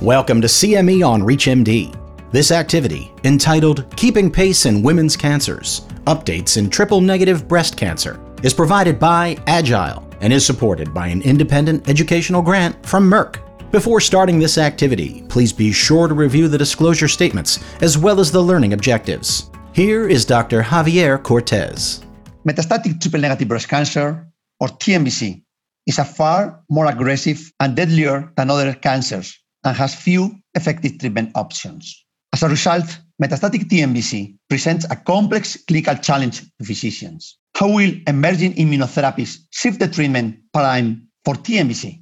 Welcome to CME on ReachMD. This activity, entitled Keeping Pace in Women's Cancers Updates in Triple Negative Breast Cancer, is provided by Agile and is supported by an independent educational grant from Merck. Before starting this activity, please be sure to review the disclosure statements as well as the learning objectives. Here is Dr. Javier Cortés. Metastatic triple negative breast cancer, or TNBC, is a far more aggressive and deadlier than other cancers and has few effective treatment options. As a result, metastatic TNBC presents a complex clinical challenge to physicians. How will emerging immunotherapies shift the treatment paradigm for TNBC?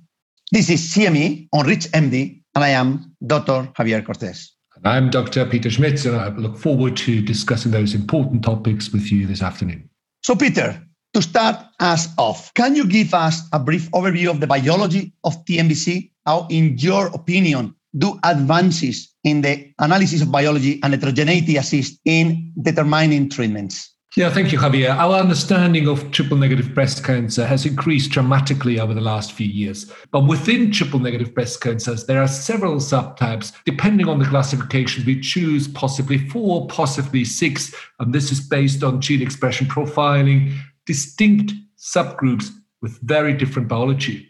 This is CME on ReachMD, and I am Dr. Javier Cortés. I'm Dr. Peter Schmid, and I look forward to discussing those important topics with you this afternoon. So, Peter, to start us off, can you give us a brief overview of the biology of TNBC how, in your opinion, do advances in the analysis of biology and heterogeneity assist in determining treatments? Yeah, thank you, Javier. Our understanding of triple negative breast cancer has increased dramatically over the last few years. But within triple negative breast cancers, there are several subtypes. Depending on the classification, we choose possibly four, possibly six. And this is based on gene expression profiling, distinct subgroups with very different biology.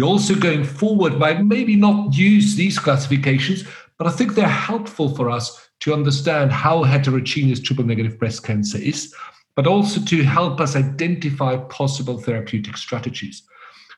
We're also going forward by maybe not use these classifications, but I think they're helpful for us to understand how heterogeneous triple negative breast cancer is, but also to help us identify possible therapeutic strategies.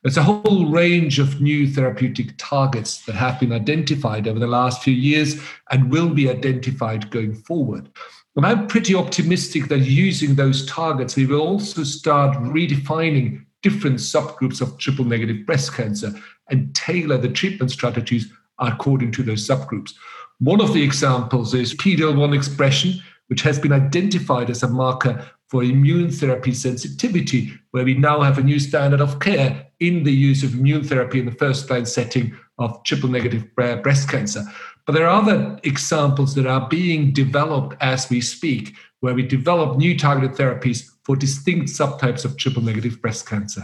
There's a whole range of new therapeutic targets that have been identified over the last few years and will be identified going forward. And I'm pretty optimistic that using those targets, we will also start redefining different subgroups of triple negative breast cancer and tailor the treatment strategies according to those subgroups. One of the examples is PD-L1 expression, which has been identified as a marker for immune therapy sensitivity, where we now have a new standard of care in the use of immune therapy in the first line setting of triple negative breast cancer. But there are other examples that are being developed as we speak, where we develop new targeted therapies for distinct subtypes of triple negative breast cancer.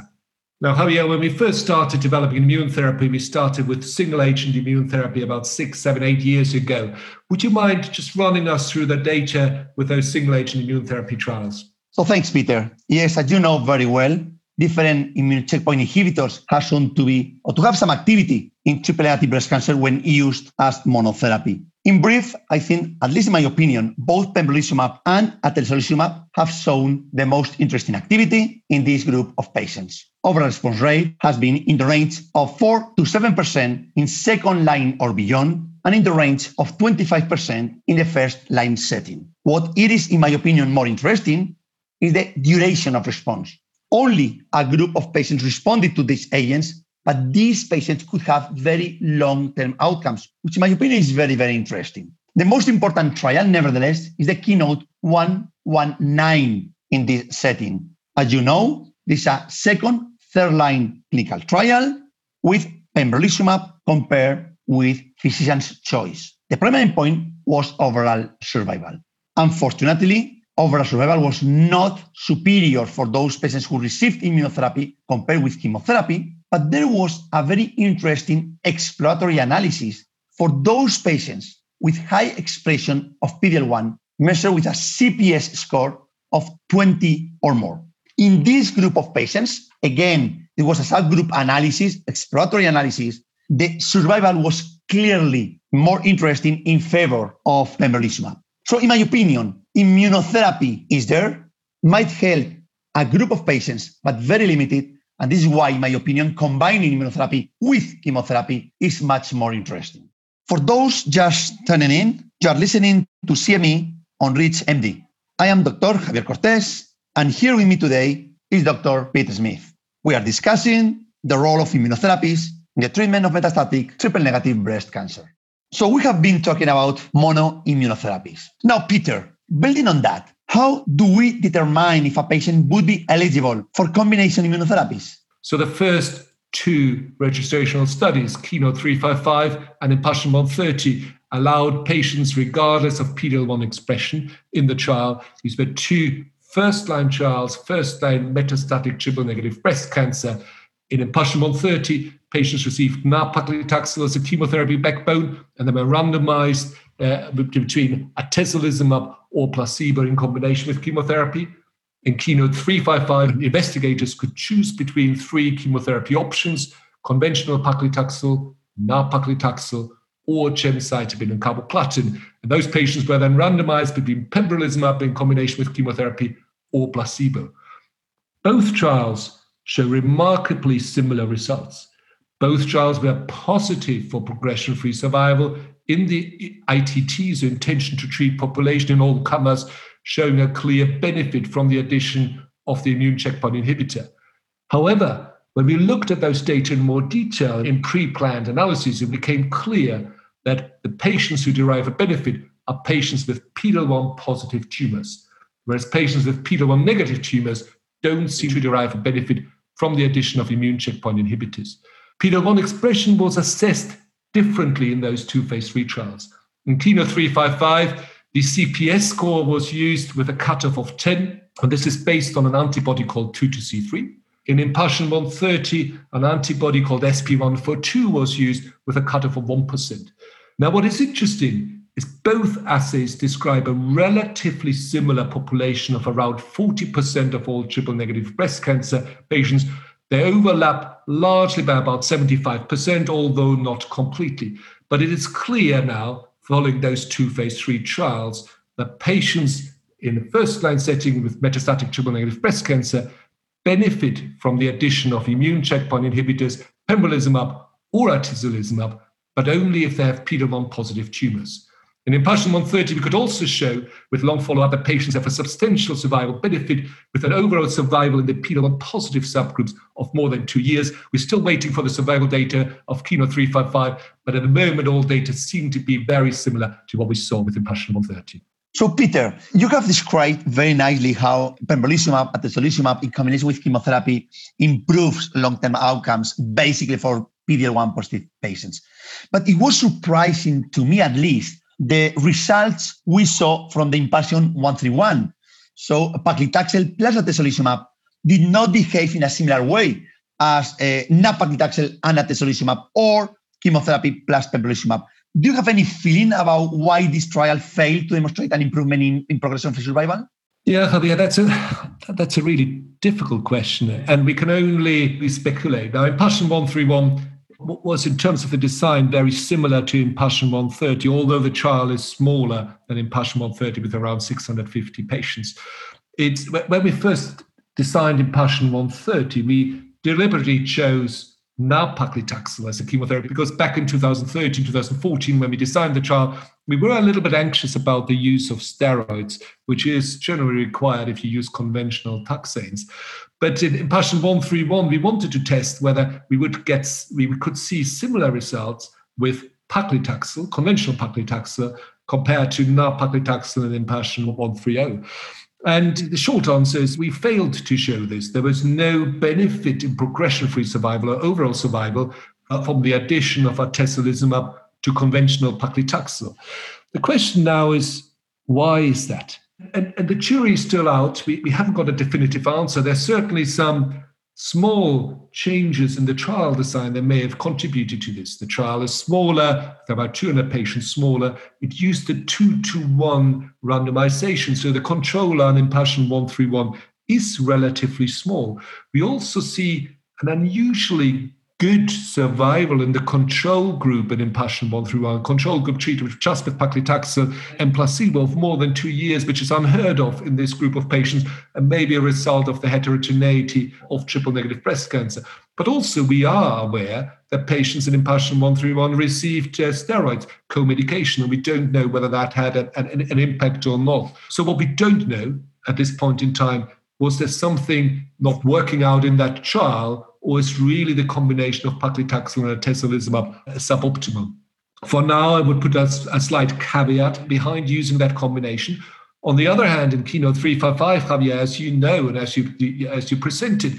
Now, Javier, when we first started developing immune therapy, we started with single agent immune therapy about six, seven, eight years ago. Would you mind just running us through the data with those single agent immune therapy trials? So, thanks, Peter. Yes, as you know very well, different immune checkpoint inhibitors have shown to be or to have some activity in triple negative breast cancer when used as monotherapy. In brief, I think, at least in my opinion, both pembrolizumab and atezolizumab have shown the most interesting activity in this group of patients. Overall response rate has been in the range of 4 to 7% in second line or beyond, and in the range of 25% in the first line setting. What it is, in my opinion, more interesting is the duration of response. Only a group of patients responded to these agents but these patients could have very long-term outcomes, which in my opinion is very, very interesting. The most important trial, nevertheless, is the Keynote 119 in this setting. As you know, this is a second, third line clinical trial with pembrolizumab compared with physician's choice. The primary endpoint was overall survival. Unfortunately, overall survival was not superior for those patients who received immunotherapy compared with chemotherapy, but there was a very interesting exploratory analysis for those patients with high expression of PD-L1 measured with a CPS score of 20 or more. In this group of patients, again, it was a subgroup analysis, exploratory analysis. The survival was clearly more interesting in favor of pembrolizumab. So, in my opinion, immunotherapy is there, might help a group of patients, but very limited, and this is why, in my opinion, combining immunotherapy with chemotherapy is much more interesting. For those just tuning in, you are listening to CME on Reach MD. I am Dr. Javier Cortés, and here with me today is Dr. Peter Schmid. We are discussing the role of immunotherapies in the treatment of metastatic triple negative breast cancer. So we have been talking about monoimmunotherapies. Now, Peter, building on that, how do we determine if a patient would be eligible for combination immunotherapies? So the first two registrational studies, Keynote 355 and Impassion 130, allowed patients, regardless of PD-L1 expression in the trial. These were two first-line trials, first-line metastatic triple-negative breast cancer. In Impassion 130, patients received nab-paclitaxel as a chemotherapy backbone, and they were randomized uh, between atezolizumab or placebo in combination with chemotherapy. In Keynote 355, investigators could choose between three chemotherapy options conventional paclitaxel, nab-paclitaxel, or gemcitabine and carboplatin. And those patients were then randomized between pembrolizumab in combination with chemotherapy or placebo. Both trials show remarkably similar results. Both trials were positive for progression free survival in the ITT, so intention to treat population in all comers, showing a clear benefit from the addition of the immune checkpoint inhibitor. However, when we looked at those data in more detail in pre planned analyses, it became clear that the patients who derive a benefit are patients with PD-L1 positive tumors, whereas patients with PD-L1 negative tumors don't seem to derive a benefit from the addition of immune checkpoint inhibitors. PD-L1 expression was assessed differently in those two phase three trials. In Keynote 355, the CPS score was used with a cutoff of 10, and this is based on an antibody called 2-2C3. In Impassion 130, an antibody called SP142 was used with a cutoff of 1%. Now, what is interesting is both assays describe a relatively similar population of around 40% of all triple negative breast cancer patients. They overlap largely by about 75%, although not completely. But it is clear now following those two phase three trials that patients in the first line setting with metastatic triple negative breast cancer benefit from the addition of immune checkpoint inhibitors, pembrolizumab or atezolizumab, but only if they have PD-L1 positive tumors. And in Impassion 130, we could also show with long follow-up that patients have a substantial survival benefit with an overall survival in the PD-L1 positive subgroups of more than two years. We're still waiting for the survival data of Keynote 355, but at the moment, all data seem to be very similar to what we saw with Impassion 130. So, Peter, you have described very nicely how pembrolizumab, atezolizumab, in combination with chemotherapy, improves long-term outcomes, basically for PD-L1 positive patients. But it was surprising to me, at least, the results we saw from the Impassion 131. So paclitaxel plus atezolizumab did not behave in a similar way as uh, nab-paclitaxel and atezolizumab or chemotherapy plus pembrolizumab. Do you have any feeling about why this trial failed to demonstrate an improvement in, in progression-free survival? Yeah, Javier, that's a that's a really difficult question, and we can only speculate. Now, Impassion 131 was in terms of the design very similar to Impassion 130, although the trial is smaller than Impassion 130 with around 650 patients. It's when we first designed Impassion 130, we deliberately chose nab-paclitaxel as a chemotherapy because back in 2013, 2014, when we designed the trial, we were a little bit anxious about the use of steroids, which is generally required if you use conventional taxanes. But in, Impassion 131, we wanted to test whether we would get we could see similar results with paclitaxel, conventional paclitaxel, compared to nab-paclitaxel in Impassion 130. And the short answer is we failed to show this. There was no benefit in progression-free survival or overall survival uh, from the addition of atezolizumab to conventional paclitaxel. The question now is, why is that? And, and the jury is still out. We, we haven't got a definitive answer. There's certainly some small changes in the trial design that may have contributed to this. The trial is smaller, about 200 patients smaller. It used a two to one randomization. So the control arm Impassion 131 is relatively small. We also see an unusually good survival in the control group in Impassion 131, control group treated with just with paclitaxel and placebo of more than two years, which is unheard of in this group of patients and maybe a result of the heterogeneity of triple negative breast cancer. But also, we are aware that patients in Impassion 131 received uh, steroids, co medication, and we don't know whether that had an, an, an impact or not. So, what we don't know at this point in time was there something not working out in that trial or is really the combination of paclitaxel and atezolizumab suboptimal? For now, I would put a, a slight caveat behind using that combination. On the other hand, in Keynote 355, Javier, as you know and as you as you presented,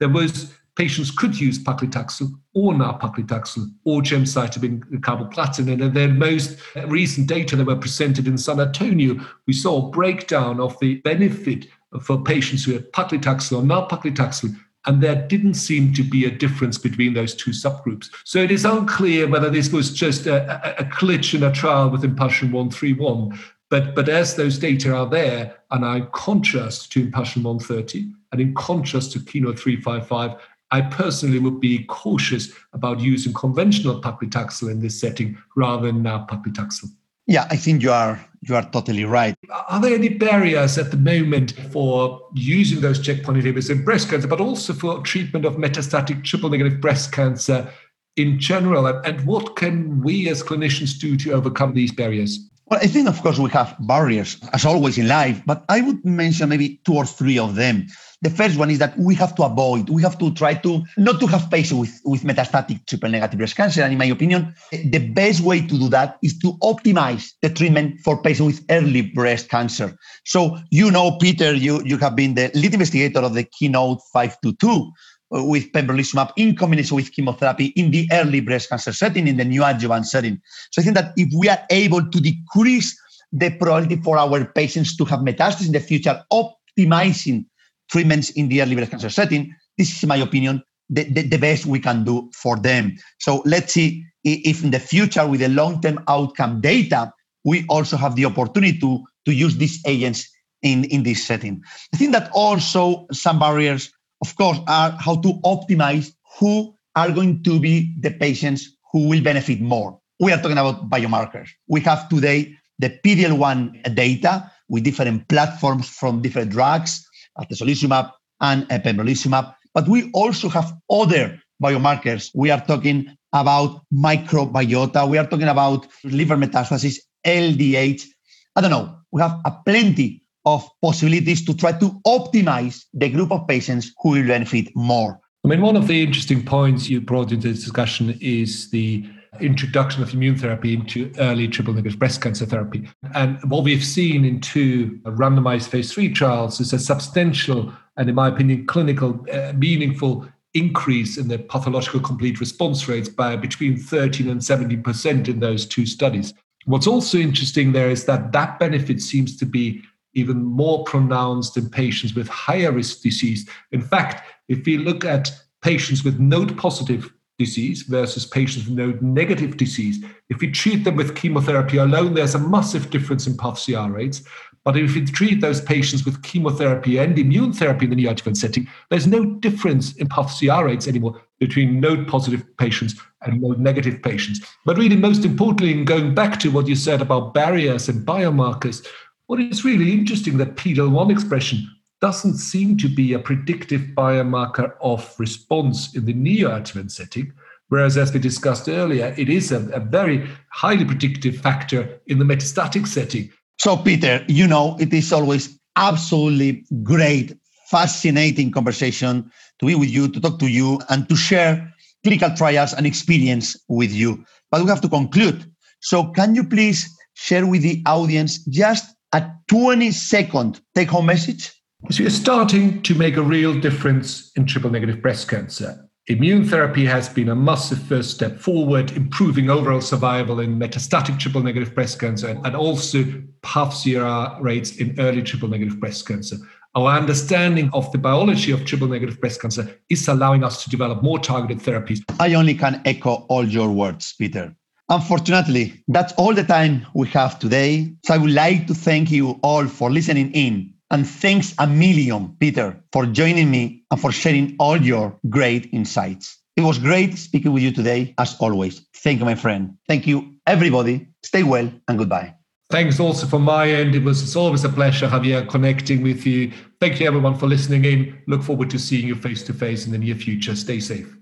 there was patients could use paclitaxel or nab-paclitaxel or gemcitabine carboplatin. And in their most recent data that were presented in San Antonio, we saw a breakdown of the benefit for patients who had paclitaxel or nab-paclitaxel and there didn't seem to be a difference between those two subgroups. So it is unclear whether this was just a, a, a glitch in a trial with Impassion 131. But, but as those data are there, and I contrast to Impassion 130 and in contrast to Keynote 355, I personally would be cautious about using conventional paclitaxel in this setting rather than nab-paclitaxel. Yeah, I think you are you are totally right. Are there any barriers at the moment for using those checkpoint inhibitors in breast cancer, but also for treatment of metastatic triple negative breast cancer in general? And what can we as clinicians do to overcome these barriers? Well, I think, of course, we have barriers, as always in life, but I would mention maybe two or three of them. The first one is that we have to avoid, we have to try to not to have patients with, with metastatic triple negative breast cancer. And in my opinion, the best way to do that is to optimize the treatment for patients with early breast cancer. So, you know, Peter, you, you have been the lead investigator of the Keynote 522 uh, Uh, with pembrolizumab in combination with chemotherapy in the early breast cancer setting, in the neoadjuvant setting. So I think that if we are able to decrease the probability for our patients to have metastasis in the future, optimizing treatments in the early breast cancer setting, this is, in my opinion, the, the, the best we can do for them. So let's see if in the future, with the long-term outcome data, we also have the opportunity to, to use these agents in, in this setting. I think that also some barriers of course, are how to optimize who are going to be the patients who will benefit more. We are talking about biomarkers. We have today the PD-L1 data with different platforms from different drugs, atezolizumab and pembrolizumab, but we also have other biomarkers. We are talking about microbiota. We are talking about liver metastasis, LDH. I don't know. We have a plenty of possibilities to try to optimize the group of patients who will benefit more. I mean, one of the interesting points you brought into this discussion is the introduction of immune therapy into early triple negative breast cancer therapy. And what we've seen in two randomized phase three trials is a substantial and, in my opinion, clinical, uh, meaningful increase in the pathological complete response rates by between 13 and 17% in those two studies. What's also interesting there is that that benefit seems to be even more pronounced in patients with higher risk disease. In fact, if we look at patients with node positive disease versus patients with node negative disease, if we treat them with chemotherapy alone, there's a massive difference in PAF-CR rates. But if we treat those patients with chemotherapy and immune therapy in the neoadjuvant setting, there's no difference in PAF-CR rates anymore between node positive patients and node negative patients. But really, most importantly, in going back to what you said about barriers and biomarkers, what is really interesting that PD-L1 expression doesn't seem to be a predictive biomarker of response in the neoadjuvant setting, whereas, as we discussed earlier, it is a, a very highly predictive factor in the metastatic setting. So, Peter, you know, it is always absolutely great, fascinating conversation to be with you, to talk to you, and to share clinical trials and experience with you. But we have to conclude. So, can you please share with the audience just a 20 second take home message? So you're starting to make a real difference in triple negative breast cancer. Immune therapy has been a massive first step forward, improving overall survival in metastatic triple negative breast cancer and also PAF-CR rates in early triple negative breast cancer. Our understanding of the biology of triple negative breast cancer is allowing us to develop more targeted therapies. I only can echo all your words, Peter. Unfortunately, that's all the time we have today. So I would like to thank you all for listening in. And thanks a million, Peter, for joining me and for sharing all your great insights. It was great speaking with you today, as always. Thank you, my friend. Thank you, everybody. Stay well and goodbye. Thanks also from my end. It was it's always a pleasure, Javier, connecting with you. Thank you, everyone, for listening in. Look forward to seeing you face to face in the near future. Stay safe.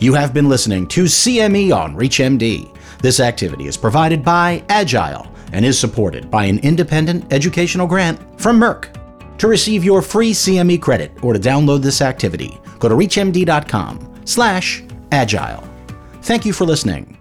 You have been listening to CME on ReachMD. This activity is provided by Agile and is supported by an independent educational grant from Merck. To receive your free CME credit or to download this activity, go to reachmd.com slash agile. Thank you for listening.